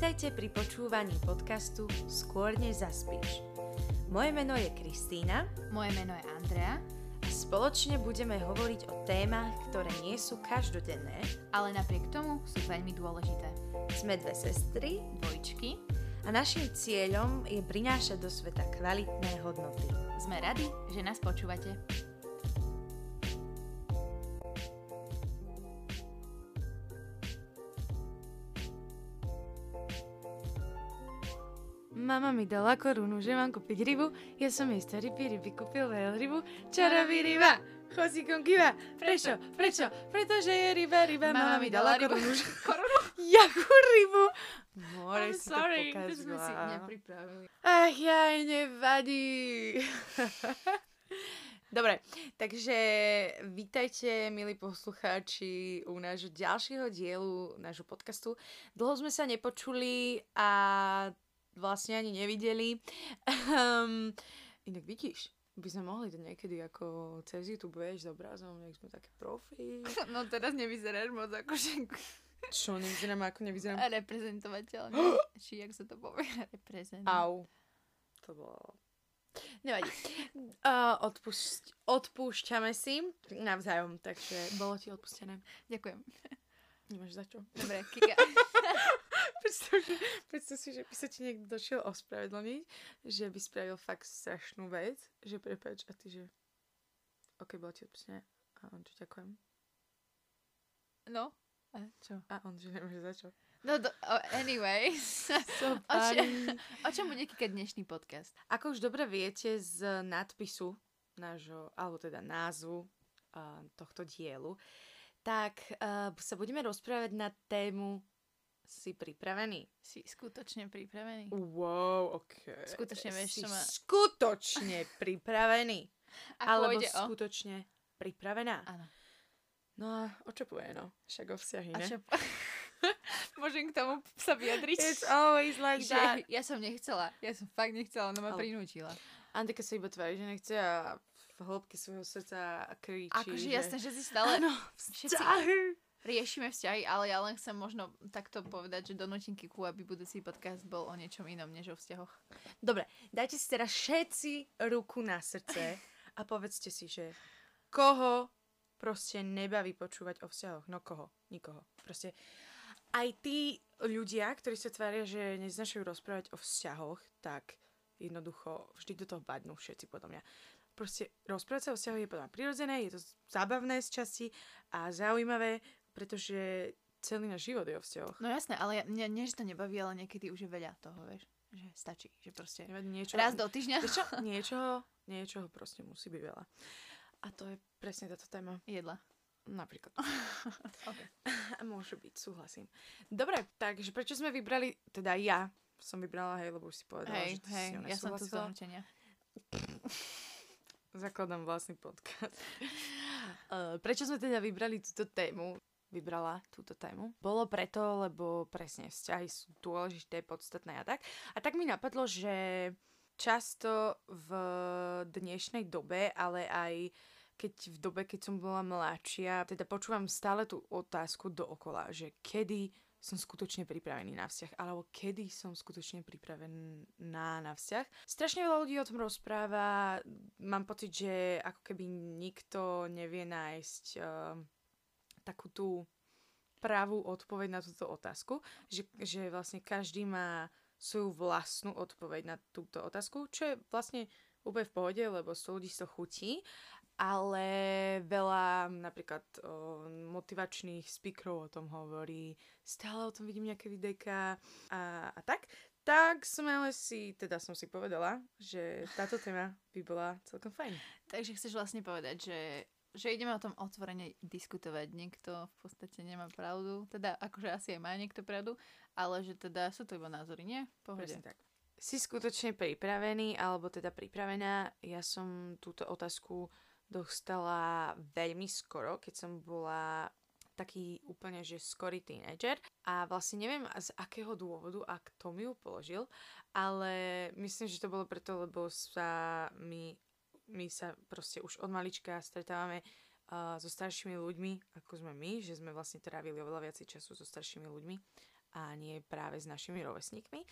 Vítajte pri počúvaní podcastu Skôr než zaspíš. Moje meno je Kristýna Moje meno je Andrea, a spoločne budeme hovoriť o témach, ktoré nie sú každodenné. ale napriek tomu sú veľmi dôležité. Sme dve sestry Dvojčky, a našim cieľom je prinášať do sveta kvalitné hodnoty. sme radi, že nás počúvate. Mama mi dala korunu, že mám kúpiť rybu, ja som jej starý ryby kúpil veľrybu. Čarový ryba, chosíkom kýva. Prečo? Prečo? Pretože je ryba, ryba, mama, mi dala korunu. Korunu? Jakú rybu? More I'm si sorry, to to sme si nepripravili. Ach, jaj, nevadí. Dobre, takže vítajte, milí poslucháči, u nášho ďalšieho dielu nášho podcastu. Dlho sme sa nepočuli a vlastne ani nevideli. Um, inak vidíš, by sme mohli to niekedy ako cez YouTube, vieš, s obrazom, nech sme také profi. No teraz nevyzeráš moc ako že Čo, nevyzerám ako nevyzerám? reprezentovateľne. Či jak sa to povie? Reprezent. Au. To bolo... Nevadí. Uh, odpúšť, odpúšťame si navzájom, takže bolo ti odpustené. Ďakujem. Nemáš za čo. Dobre, Kika. Predstav, si, že by sa ti niekto došiel ospravedlniť, že by spravil fakt strašnú vec, že prepač a ty, že ok, bolo ti odpustené. A on, že ďakujem. No. A čo? A on, že nemáš za čo. No, do, oh, anyway. So O, funny. o čom bude Kika dnešný podcast? Ako už dobre viete z nadpisu nášho, alebo teda názvu uh, tohto dielu, tak uh, sa budeme rozprávať na tému Si pripravený? Si skutočne pripravený? Wow, ok. Skutočne vieš, si čo ma- skutočne pripravený. A alebo o... skutočne pripravená. Áno. No a o čo povie, no? Však o vzťahy, A ne? čo... Môžem k tomu sa vyjadriť? It's always like that. ja som nechcela, ja som fakt nechcela, no ma Ale- prinútila. Antika sa iba tvári, že nechce a v hĺbke svojho srdca kričí, Akože že... jasné, že si stále Áno, vzťahy. Riešime vzťahy, ale ja len chcem možno takto povedať, že donútim Kiku, aby budúci podcast bol o niečom inom, než o vzťahoch. Dobre, dajte si teraz všetci ruku na srdce a povedzte si, že koho proste nebaví počúvať o vzťahoch. No koho? Nikoho. Proste aj tí ľudia, ktorí sa tvária, že neznašajú rozprávať o vzťahoch, tak jednoducho vždy do toho badnú všetci podľa mňa. Proste rozprávať sa o vzťahoch je podľa mňa prirodzené, je to zábavné z časti a zaujímavé, pretože celý náš život je o vzťahoch. No jasné, ale ja, nie, nie, že to nebaví, ale niekedy už je veľa toho, vieš. Že stačí, že proste Nevadí, Niečo, raz do týždňa Vieš čo? Niečoho, niečoho proste musí byť veľa. A to je presne táto téma. jedla. Napríklad. Okay. Môže byť, súhlasím. Dobre, takže prečo sme vybrali, teda ja som vybrala, hej, lebo už si povedala, Hej, že ty hej, si ja som tu z nesúhlasila. donútenia. Zakladám vlastný podcast. uh, prečo sme teda vybrali túto tému? Vybrala túto tému. Bolo preto, lebo presne vzťahy sú dôležité, podstatné a tak. A tak mi napadlo, že často v dnešnej dobe, ale aj keď v dobe, keď som bola mladšia, teda počúvam stále tú otázku dookola, že kedy som skutočne pripravený na vzťah, alebo kedy som skutočne pripravená na vzťah. Strašne veľa ľudí o tom rozpráva, mám pocit, že ako keby nikto nevie nájsť uh, takú tú pravú odpoveď na túto otázku, že, že vlastne každý má svoju vlastnú odpoveď na túto otázku, čo je vlastne úplne v pohode, lebo 100 ľudí to chutí, ale veľa napríklad o, motivačných speakerov o tom hovorí, stále o tom vidím nejaké videjka a, a tak. Tak sme ale si, teda som si povedala, že táto téma by bola celkom fajn. Takže chceš vlastne povedať, že, že ideme o tom otvorene diskutovať. Niekto v podstate nemá pravdu, teda akože asi aj má niekto pravdu, ale že teda sú to iba názory, nie? Pohode. Presne tak. Si skutočne pripravený, alebo teda pripravená? Ja som túto otázku dostala veľmi skoro, keď som bola taký úplne, že skorý tínedžer a vlastne neviem z akého dôvodu a kto mi ju položil, ale myslím, že to bolo preto, lebo sa my, my sa proste už od malička stretávame uh, so staršími ľuďmi, ako sme my, že sme vlastne trávili oveľa viacej času so staršími ľuďmi a nie práve s našimi rovesníkmi.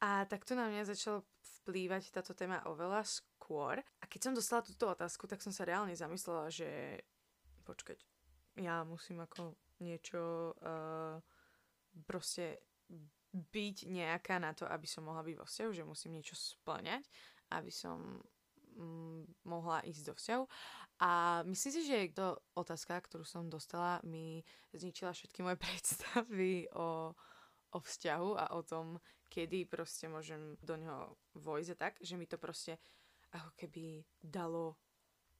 A takto na mňa začalo vplývať táto téma oveľa skôr. A keď som dostala túto otázku, tak som sa reálne zamyslela, že počkať, ja musím ako niečo uh, proste byť nejaká na to, aby som mohla byť vo vzťahu, že musím niečo splňať, aby som mm, mohla ísť do vzťahu. A myslím si, že to otázka, ktorú som dostala, mi zničila všetky moje predstavy o, o vzťahu a o tom, kedy proste môžem do neho vojsť a tak, že mi to proste ako keby dalo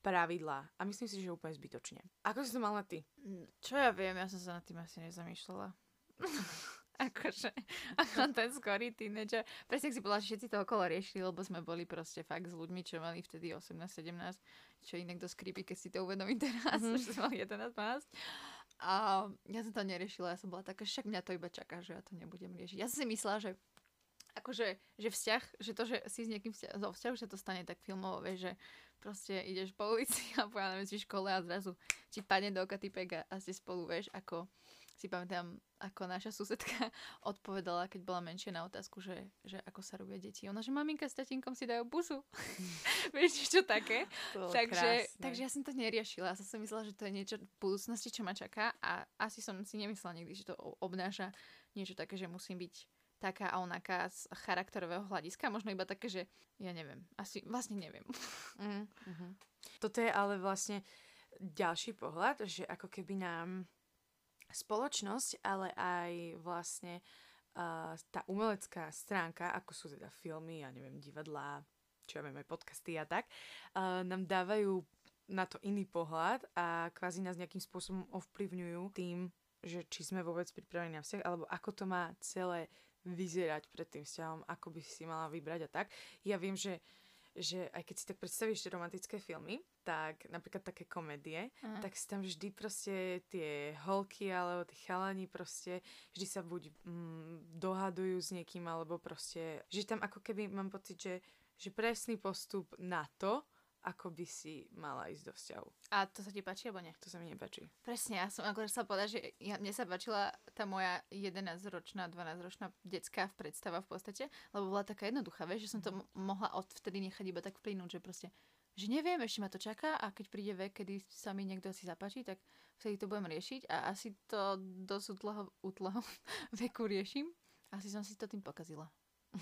pravidlá. A myslím si, že úplne zbytočne. Ako si to mala ty? Čo ja viem, ja som sa nad tým asi nezamýšľala. akože, ako ten skorý tínedžer. Presne si bola, že všetci to okolo riešili, lebo sme boli proste fakt s ľuďmi, čo mali vtedy 18-17, čo inak dosť creepy, keď si to uvedomí teraz, mm. že sme mali 11-12. A ja som to neriešila, ja som bola taká, však mňa to iba čaká, že ja to nebudem riešiť. Ja som si myslela, že akože, že vzťah, že to, že si s niekým vzťah, zo vzťahu, že to stane tak filmovo, vieš, že proste ideš po ulici a ja neviem, si škole a zrazu ti padne do oka typek a, a ste spolu, vieš, ako si pamätám, ako naša susedka odpovedala, keď bola menšia na otázku, že, že ako sa robia deti. Ona, že maminka s tatinkom si dajú busu. Vieš, čo také? takže, takže ja som to neriešila. Ja som si myslela, že to je niečo v budúcnosti, čo ma čaká a asi som si nemyslela nikdy, že to obnáša niečo také, že musím byť taká a onaká z charakterového hľadiska. Možno iba také, že ja neviem. Asi vlastne neviem. Mm, mm-hmm. Toto je ale vlastne ďalší pohľad, že ako keby nám spoločnosť, ale aj vlastne uh, tá umelecká stránka, ako sú teda filmy, ja neviem, divadlá, čo ja viem, aj podcasty a tak, uh, nám dávajú na to iný pohľad a kvázi nás nejakým spôsobom ovplyvňujú tým, že či sme vôbec pripravení na vzťah, alebo ako to má celé vyzerať pred tým vzťahom, ako by si mala vybrať a tak. Ja viem, že, že aj keď si tak predstavíš romantické filmy, tak napríklad také komédie, Aha. tak si tam vždy proste tie holky alebo tí chalani proste vždy sa buď mm, dohadujú s niekým alebo proste, že tam ako keby mám pocit, že, že presný postup na to, ako by si mala ísť do vzťahu. A to sa ti páči, alebo nie? To sa mi nepáči. Presne, ja som akorát sa povedať, že ja, mne sa páčila tá moja 11-ročná, 12-ročná detská predstava v podstate, lebo bola taká jednoduchá, vieš, že som to m- mohla odvtedy nechať iba tak vplynúť, že proste že neviem, ešte ma to čaká a keď príde vek, kedy sa mi niekto si zapáči, tak vtedy to budem riešiť a asi to dosť útleho, útleho veku riešim. Asi som si to tým pokazila.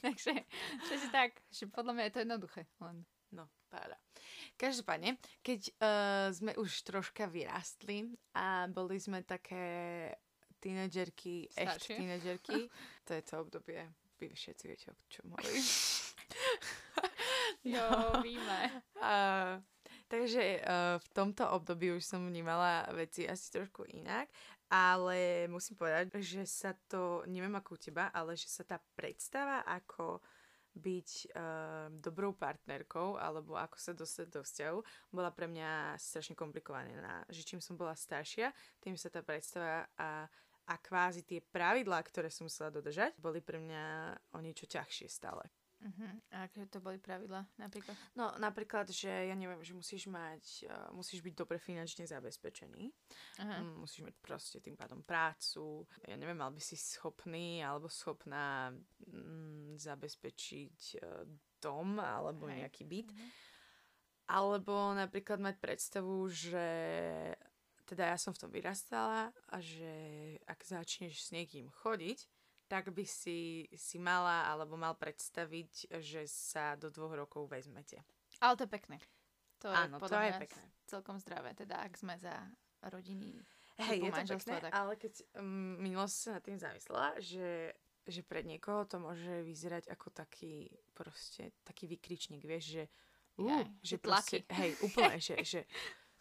Takže, že si tak, že podľa mňa je to jednoduché. Len. No, páda. Každopádne, keď uh, sme už troška vyrastli a boli sme také tínedžerky, echt tínedžerky, to je to obdobie, vy všetci viete, o čom hovorím. jo, víme. Uh, takže uh, v tomto období už som vnímala veci asi trošku inak ale musím povedať, že sa to, neviem ako u teba, ale že sa tá predstava, ako byť uh, dobrou partnerkou alebo ako sa dostať do vzťahu, bola pre mňa strašne komplikovaná. Že čím som bola staršia, tým sa tá predstava a, a kvázi tie pravidlá, ktoré som musela dodržať, boli pre mňa o niečo ťažšie stále. Uh-huh. A aké to boli pravidla napríklad? No napríklad, že ja neviem, že musíš mať, uh, musíš byť dobre finančne zabezpečený. Uh-huh. Um, musíš mať proste tým pádom prácu. Ja neviem, mal by si schopný alebo schopná um, zabezpečiť uh, dom alebo uh-huh. nejaký byt. Uh-huh. Alebo napríklad mať predstavu, že teda ja som v tom vyrastala a že ak začneš s niekým chodiť, tak by si, si mala alebo mal predstaviť, že sa do dvoch rokov vezmete. Ale to je pekné. To Áno, je, to je pekné. Celkom zdravé, teda ak sme za rodiny. Hej, je to pekné, tak... ale keď um, minulosť sa nad tým zamyslela, že, že pred niekoho to môže vyzerať ako taký proste, taký vykričník, vieš, že uh, že proste, hej, úplne, že, že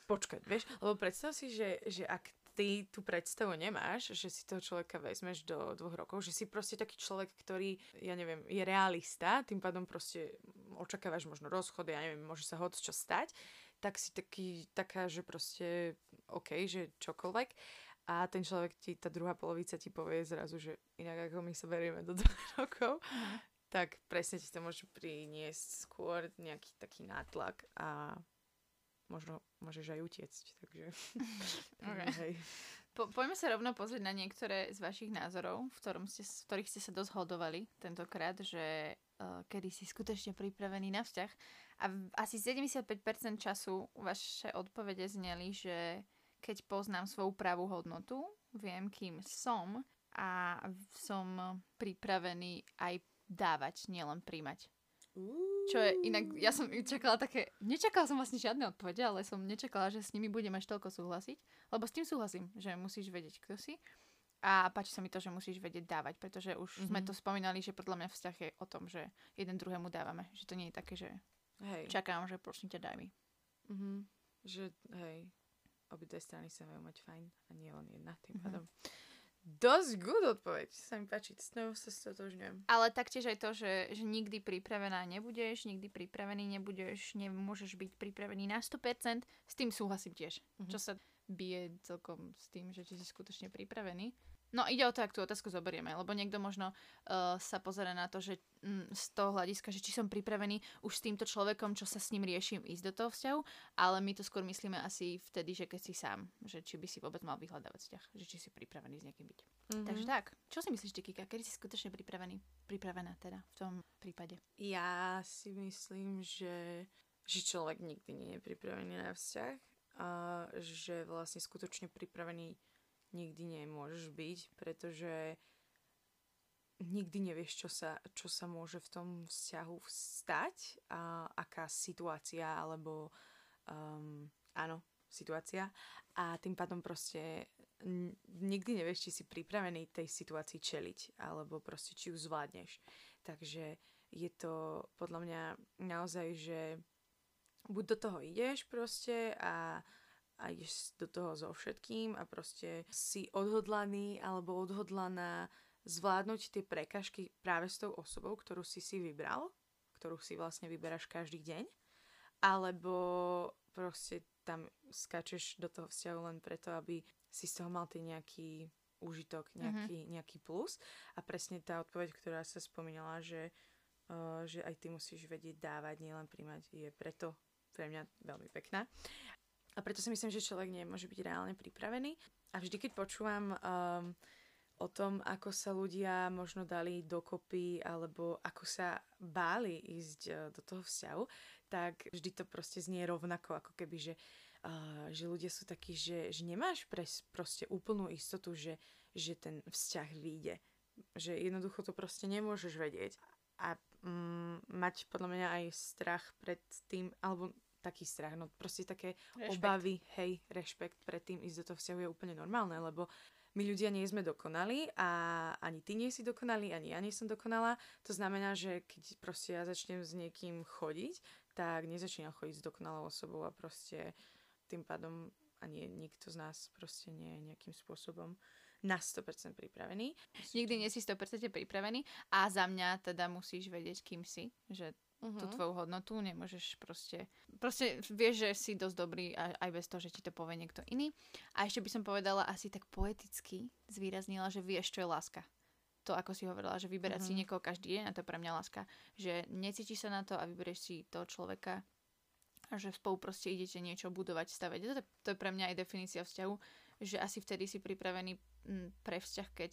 počkať, vieš, lebo predstav si, že, že ak ty tú predstavu nemáš, že si toho človeka vezmeš do dvoch rokov, že si proste taký človek, ktorý, ja neviem, je realista, tým pádom proste očakávaš možno rozchod, ja neviem, môže sa hoď čo stať, tak si taký, taká, že proste OK, že čokoľvek. A ten človek ti, tá druhá polovica ti povie zrazu, že inak ako my sa berieme do dvoch rokov, mm. tak presne ti to môže priniesť skôr nejaký taký nátlak a možno môžeš aj utiecť, takže... okay. Hej. Po, poďme sa rovno pozrieť na niektoré z vašich názorov, v, ktorom ste, v ktorých ste sa dosť hodovali tentokrát, že uh, kedy si skutočne pripravený na vzťah. A v, asi 75% času vaše odpovede zneli, že keď poznám svoju pravú hodnotu, viem, kým som a som pripravený aj dávať, nielen príjmať. Čo je inak, ja som čakala také, nečakala som vlastne žiadne odpovede, ale som nečakala, že s nimi budem až toľko súhlasiť, lebo s tým súhlasím, že musíš vedieť, kto si. A páči sa mi to, že musíš vedieť dávať, pretože už mm-hmm. sme to spomínali, že podľa mňa vzťah je o tom, že jeden druhému dávame. Že to nie je také, že hej. čakám, že prosím ťa daj mi. Mm-hmm. Že hej, obidve strany sa majú mať fajn a nie len jedna tým mm-hmm. pádom. Dosť good odpoveď, sa mi páči, s ňou sa stotožňujem. Ale taktiež aj to, že, že nikdy pripravená nebudeš, nikdy pripravený nebudeš, nemôžeš byť pripravený na 100%, s tým súhlasím tiež. Mm-hmm. Čo sa bije celkom s tým, že či si skutočne pripravený. No ide o to, ak tú otázku zoberieme, lebo niekto možno uh, sa pozera na to, že mm, z toho hľadiska, že či som pripravený už s týmto človekom, čo sa s ním riešim, ísť do toho vzťahu, ale my to skôr myslíme asi vtedy, že keď si sám, že či by si vôbec mal vyhľadávať vzťah, že či si pripravený s niekým byť. Mm-hmm. Takže tak, čo si myslíš, Kika, kedy si skutočne pripravený, pripravená teda v tom prípade? Ja si myslím, že, že človek nikdy nie je pripravený na vzťah a že vlastne skutočne pripravený nikdy nemôžeš byť, pretože nikdy nevieš, čo sa, čo sa môže v tom vzťahu stať a aká situácia alebo um, áno, situácia a tým pádom proste nikdy nevieš, či si pripravený tej situácii čeliť alebo proste či ju zvládneš. Takže je to podľa mňa naozaj, že buď do toho ideš proste a a ideš do toho so všetkým a proste si odhodlaný alebo odhodlaná zvládnuť tie prekažky práve s tou osobou, ktorú si si vybral, ktorú si vlastne vyberáš každý deň, alebo proste tam skačeš do toho vzťahu len preto, aby si z toho mal ty nejaký úžitok, mhm. nejaký, mm-hmm. nejaký plus. A presne tá odpoveď, ktorá sa spomínala, že, uh, že aj ty musíš vedieť dávať, nielen príjmať, je preto pre mňa veľmi pekná. A preto si myslím, že človek nemôže byť reálne pripravený. A vždy, keď počúvam um, o tom, ako sa ľudia možno dali dokopy alebo ako sa báli ísť uh, do toho vzťahu, tak vždy to proste znie rovnako, ako keby, že, uh, že ľudia sú takí, že, že nemáš pres, proste úplnú istotu, že, že ten vzťah vyjde. Že jednoducho to proste nemôžeš vedieť. A um, mať podľa mňa aj strach pred tým, alebo taký strach, no proste také rešpekt. obavy, hej, rešpekt pred tým ísť do toho vzťahu je úplne normálne, lebo my ľudia nie sme dokonali a ani ty nie si dokonalý, ani ja nie som dokonalá. To znamená, že keď proste ja začnem s niekým chodiť, tak nezačínam chodiť s dokonalou osobou a proste tým pádom ani nikto z nás proste nie je nejakým spôsobom na 100% pripravený. Nikdy nie si 100% pripravený a za mňa teda musíš vedieť, kým si, že uh-huh. tú tvoju hodnotu, nemôžeš proste, proste vieš, že si dosť dobrý aj bez toho, že ti to povie niekto iný. A ešte by som povedala asi tak poeticky zvýraznila, že vieš, čo je láska. To, ako si hovorila, že vyberať uh-huh. si niekoho každý deň a to je pre mňa láska. Že necítiš sa na to a vyberieš si toho človeka a že spolu proste idete niečo budovať, stavať. To, to je pre mňa aj definícia vzťahu, že asi vtedy si pripravený pre vzťah, keď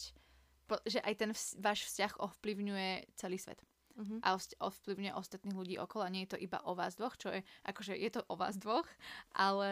že aj ten vz, váš vzťah ovplyvňuje celý svet uh-huh. a ovplyvňuje ostatných ľudí okolo. Nie je to iba o vás dvoch, čo je, akože je to o vás dvoch, ale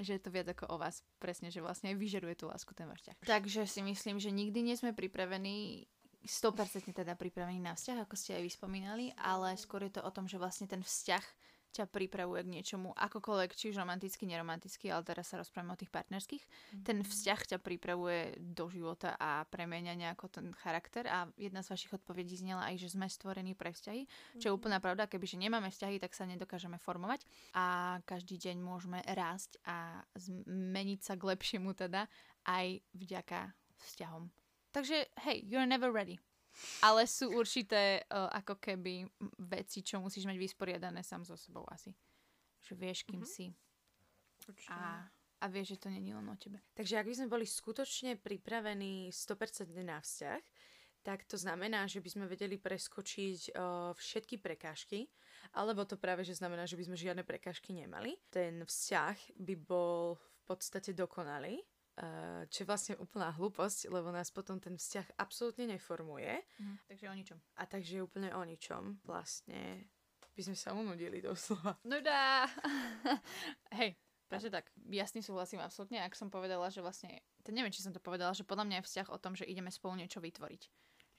že je to viac ako o vás. Presne, že vlastne vyžeruje tú lásku ten váš vzťah. Takže si myslím, že nikdy nie sme pripravení 100% teda pripravení na vzťah, ako ste aj vyspomínali, ale skôr je to o tom, že vlastne ten vzťah ťa pripravuje k niečomu, akokoľvek, či už romanticky, neromanticky, ale teraz sa rozprávame o tých partnerských. Mm-hmm. Ten vzťah ťa pripravuje do života a premenia nejako ten charakter a jedna z vašich odpovedí znela aj, že sme stvorení pre vzťahy, čo je mhm. úplná pravda, kebyže nemáme vzťahy, tak sa nedokážeme formovať a každý deň môžeme rásť a zmeniť sa k lepšiemu teda aj vďaka vzťahom. Takže hej, you're never ready. Ale sú určité uh, ako keby veci, čo musíš mať vysporiadané sám so sebou asi. Že vieš, kým mm-hmm. si. A, a vieš, že to není len o tebe. Takže ak by sme boli skutočne pripravení 100% na vzťah, tak to znamená, že by sme vedeli preskočiť uh, všetky prekážky, alebo to práve, že znamená, že by sme žiadne prekážky nemali. Ten vzťah by bol v podstate dokonalý čo je vlastne úplná hlúposť, lebo nás potom ten vzťah absolútne neformuje. Mhm. Takže o ničom. A takže je úplne o ničom. Vlastne by sme sa unudili doslova. No dá. Hej, prečo tak? Jasne súhlasím absolútne, ak som povedala, že vlastne, to neviem, či som to povedala, že podľa mňa je vzťah o tom, že ideme spolu niečo vytvoriť.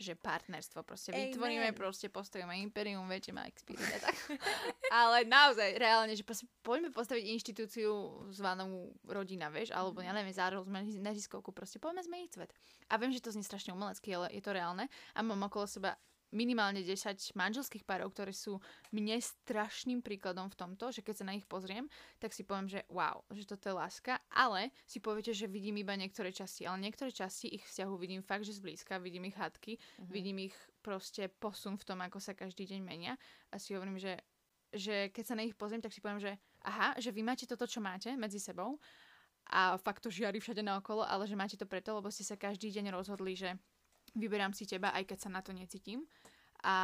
Že partnerstvo, proste Amen. vytvoríme, proste postavíme imperium, viete, má experience, tak. Ale naozaj, reálne, že proste poďme postaviť inštitúciu zvanú rodina, vieš, alebo ja neviem, zároveň sme neziskovku, proste poďme zmeniť svet. A viem, že to znie strašne umelecky, ale je to reálne. A mám okolo seba minimálne 10 manželských párov, ktoré sú mne strašným príkladom v tomto, že keď sa na nich pozriem, tak si poviem, že wow, že toto je láska, ale si poviete, že vidím iba niektoré časti, ale niektoré časti ich vzťahu vidím fakt, že zblízka, vidím ich hádky, Mhm. vidím ich proste posun v tom, ako sa každý deň menia a si hovorím, že, že keď sa na nich pozriem, tak si poviem, že aha, že vy máte toto, čo máte medzi sebou a fakt to žiari všade naokolo, ale že máte to preto, lebo ste sa každý deň rozhodli, že vyberám si teba, aj keď sa na to necítim a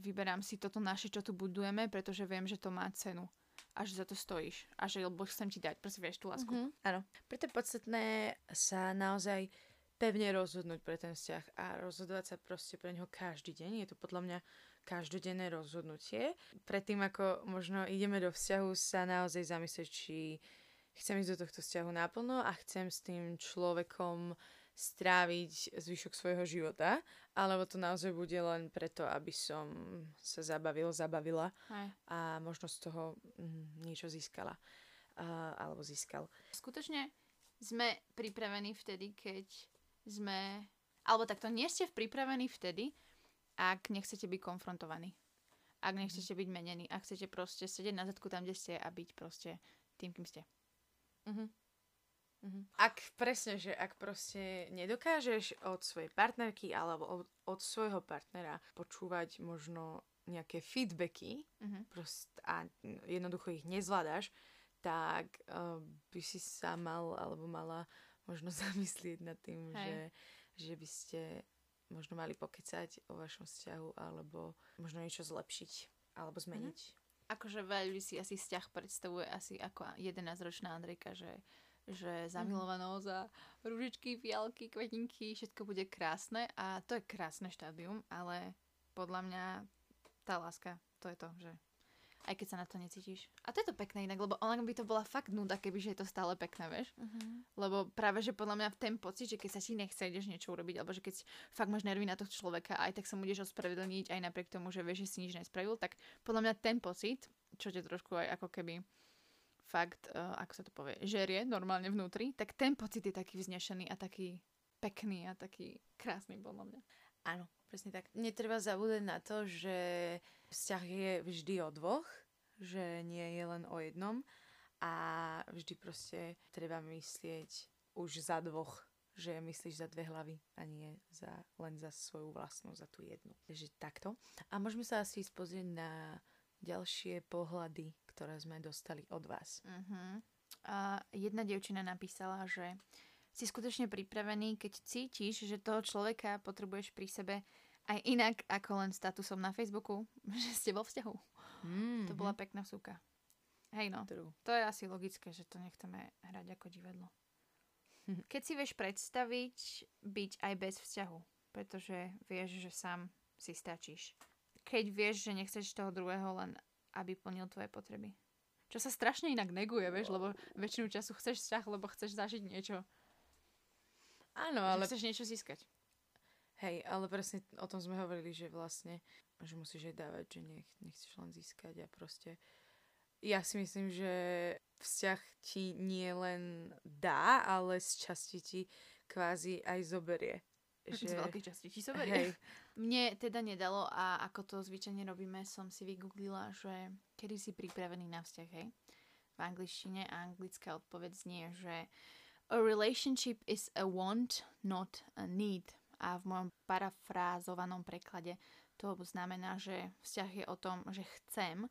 vyberám si toto naše, čo tu budujeme, pretože viem, že to má cenu a že za to stojíš a že lebo chcem ti dať, proste vieš tú lásku. Mhm, áno. Preto je podstatné sa naozaj pevne rozhodnúť pre ten vzťah a rozhodovať sa proste pre neho každý deň. Je to podľa mňa každodenné rozhodnutie. Predtým, ako možno ideme do vzťahu, sa naozaj zamyslieť, či chcem ísť do tohto vzťahu naplno a chcem s tým človekom stráviť zvyšok svojho života, alebo to naozaj bude len preto, aby som sa zabavil, zabavila Hej. a možno z toho mm, niečo získala. Uh, alebo získal. Skutočne sme pripravení vtedy, keď sme... Alebo takto, nie ste pripravení vtedy, ak nechcete byť konfrontovaní. Ak nechcete byť menení. Ak chcete proste sedieť na zadku tam, kde ste a byť proste tým, kým ste. Uh-huh. Uh-huh. Ak presne, že ak proste nedokážeš od svojej partnerky alebo od, od svojho partnera počúvať možno nejaké feedbacky Mhm. prost, a jednoducho ich nezvládaš, tak uh, by si sa mal alebo mala možno zamyslieť nad tým, Hej. že, že by ste možno mali pokecať o vašom vzťahu alebo možno niečo zlepšiť alebo zmeniť. Akože veľa ľudí si asi vzťah predstavuje asi ako 11-ročná Andrejka, že, že zamilovanosť a ružičky, fialky, kvetinky, všetko bude krásne a to je krásne štádium, ale podľa mňa tá láska, to je to, že aj keď sa na to necítiš. A to je to pekné inak, lebo ona by to bola fakt nuda, keby že je to stále pekné, vieš? Uh-huh. Lebo práve, že podľa mňa ten pocit, že keď sa ti nechce, ideš niečo urobiť, alebo že keď fakt máš nervy na toho človeka, aj tak sa mu ideš ospravedlniť, aj napriek tomu, že vieš, že si nič nespravil, tak podľa mňa ten pocit, čo ťa trošku aj ako keby fakt, uh, ako sa to povie, žerie normálne vnútri, tak ten pocit je taký vznešený a taký pekný a taký krásny podľa mňa. Áno, presne tak. Netreba zabúdať na to, že vzťah je vždy o dvoch, že nie je len o jednom a vždy proste treba myslieť už za dvoch, že myslíš za dve hlavy a nie za, len za svoju vlastnú, za tú jednu. Takže takto. A môžeme sa asi spozrieť na ďalšie pohľady, ktoré sme dostali od vás. Uh-huh. A jedna dievčina napísala, že si skutočne pripravený, keď cítiš, že toho človeka potrebuješ pri sebe aj inak ako len statusom na Facebooku, že ste vo vzťahu. Mm-hmm. To bola pekná súka. Hej no, True. to je asi logické, že to nechceme hrať ako divadlo. Keď si vieš predstaviť byť aj bez vzťahu, pretože vieš, že sám si stačíš. Keď vieš, že nechceš toho druhého len, aby plnil tvoje potreby. Čo sa strašne inak neguje, vieš, lebo väčšinu času chceš vzťah, lebo chceš zažiť niečo. Áno, Ale... Že chceš niečo získať. Hej, ale presne o tom sme hovorili, že vlastne, že musíš aj dávať, že nech, nechceš len získať a proste ja si myslím, že vzťah ti nie len dá, ale z časti ti kvázi aj zoberie. Z veľkej časti ti zoberie. Hej, Mne teda nedalo a ako to zvyčajne robíme, som si vygooglila, že kedy si pripravený na vzťah, hej? V angličtine a anglická odpoveď znie, že a relationship is a want, not a need. A v mojom parafrázovanom preklade to znamená, že vzťah je o tom, že chcem,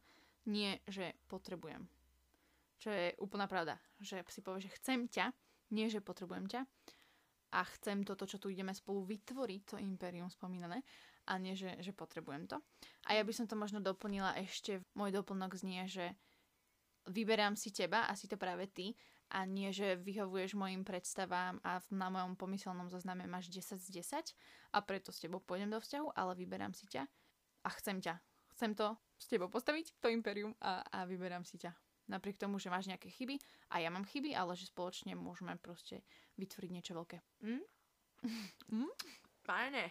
nie, že potrebujem. Čo je úplná pravda. Že si povie, že chcem ťa, nie, že potrebujem ťa a chcem toto, čo tu ideme spolu vytvoriť, to impérium spomínané, a nie, že, že potrebujem to. A ja by som to možno doplnila ešte, môj doplnok znie, že vyberám si teba a si to práve ty a nie, že vyhovuješ mojim predstavám a na mojom pomyselnom zozname máš 10 z 10 a preto s tebou pôjdem do vzťahu, ale vyberám si ťa a chcem ťa. Chcem to s tebou postaviť, to imperium a, a vyberám si ťa. Napriek tomu, že máš nejaké chyby a ja mám chyby, ale že spoločne môžeme proste vytvoriť niečo veľké. Mm? mm? Fajne.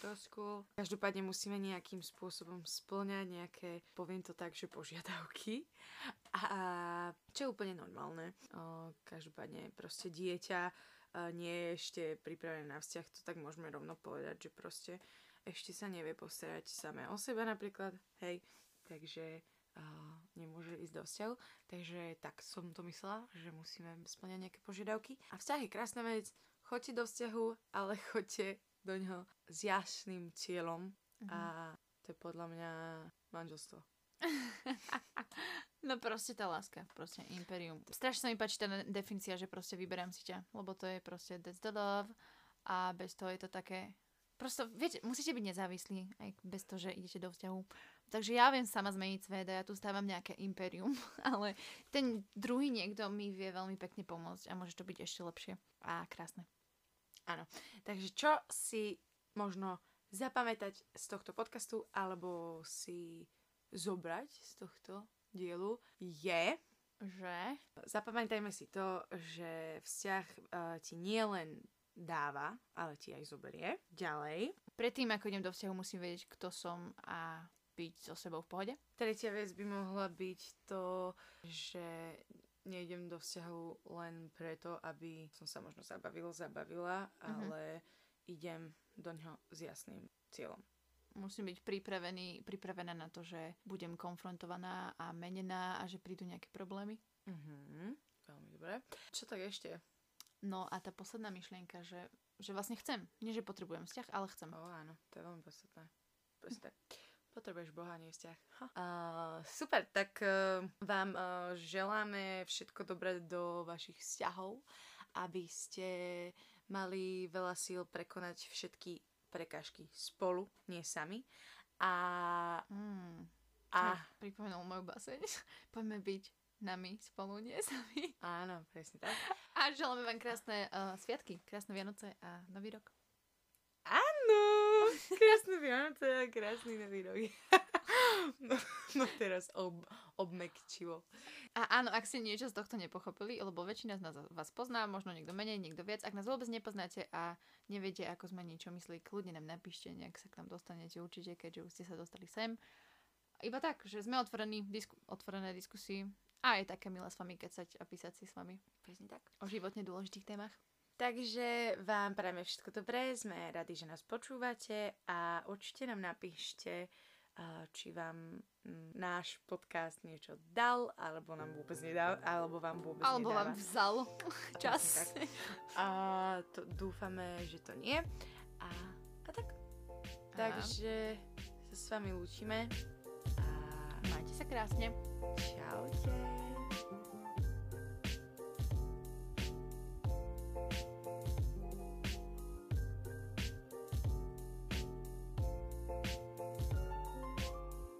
To cool. Každopádne musíme nejakým spôsobom splňať nejaké, poviem to tak, že požiadavky. A čo je úplne normálne. O, každopádne proste dieťa nie je ešte pripravené na vzťah, to tak môžeme rovno povedať, že proste ešte sa nevie postarať samé o seba napríklad, hej, takže uh, nemôže ísť do vzťahu. Takže tak som to myslela, že musíme splňať nejaké požiadavky. A vzťah je krásna vec, choďte do vzťahu, ale choďte do ňoho s jasným cieľom mm-hmm. a to je podľa mňa manželstvo. no proste tá láska, proste imperium. Strašne sa mi páči tá definícia, že proste vyberám si ťa, lebo to je proste that's the love a bez toho je to také Prosto, viete, musíte byť nezávislí, aj bez toho, že idete do vzťahu. Takže ja viem sama zmeniť svet a ja tu stávam nejaké imperium, ale ten druhý niekto mi vie veľmi pekne pomôcť a môže to byť ešte lepšie a krásne. Áno. Takže čo si možno zapamätať z tohto podcastu alebo si zobrať z tohto dielu je, že zapamätajme si to, že vzťah uh, ti nie len dáva, ale ti aj zoberie. Ďalej. Predtým, ako idem do vzťahu, musím vedieť, kto som a byť so sebou v pohode. Tretia vec by mohla byť to, že nejdem do vzťahu len preto, aby som sa možno zabavil, zabavila, mm-hmm. ale idem do ňoho s jasným cieľom. Musím byť pripravený, pripravená na to, že budem konfrontovaná a menená a že prídu nejaké problémy. Mhm, veľmi dobre. Čo tak ešte? No a tá posledná myšlienka, že, že vlastne chcem. Nie, že potrebujem vzťah, ale chcem. O áno, to je veľmi podstatné. Proste. Potrebuješ Boha, nie vzťah. Uh, super, tak uh, vám uh, želáme všetko dobré do vašich vzťahov, aby ste mali veľa síl prekonať všetky prekážky spolu, nie sami. A... Mm. A... Pripomenul moju baseň. Poďme byť nami spolu, nie sami. Áno, presne tak. A želáme vám krásne uh, sviatky, krásne Vianoce a Nový rok. Áno, krásne Vianoce a krásny Nový rok. no, no teraz ob, obmekčivo. A áno, ak ste niečo z tohto nepochopili, lebo väčšina z nás vás pozná, možno niekto menej, niekto viac. Ak nás vôbec nepoznáte a neviete, ako sme niečo myslí, kľudne nám napíšte, nejak sa k nám dostanete určite, keďže už ste sa dostali sem. Iba tak, že sme otvorení, disku, otvorené diskusii a je také milé s vami kecať a písať si s vami. Presne tak. O životne dôležitých témach. Takže vám prajeme všetko dobré, sme radi, že nás počúvate a určite nám napíšte, či vám náš podcast niečo dal, alebo nám vôbec nedal, alebo vám vôbec alebo nedáva. vám vzal čas. A to dúfame, že to nie. A, a tak. Takže sa s vami lúčime Majte sa krásne. Ciao.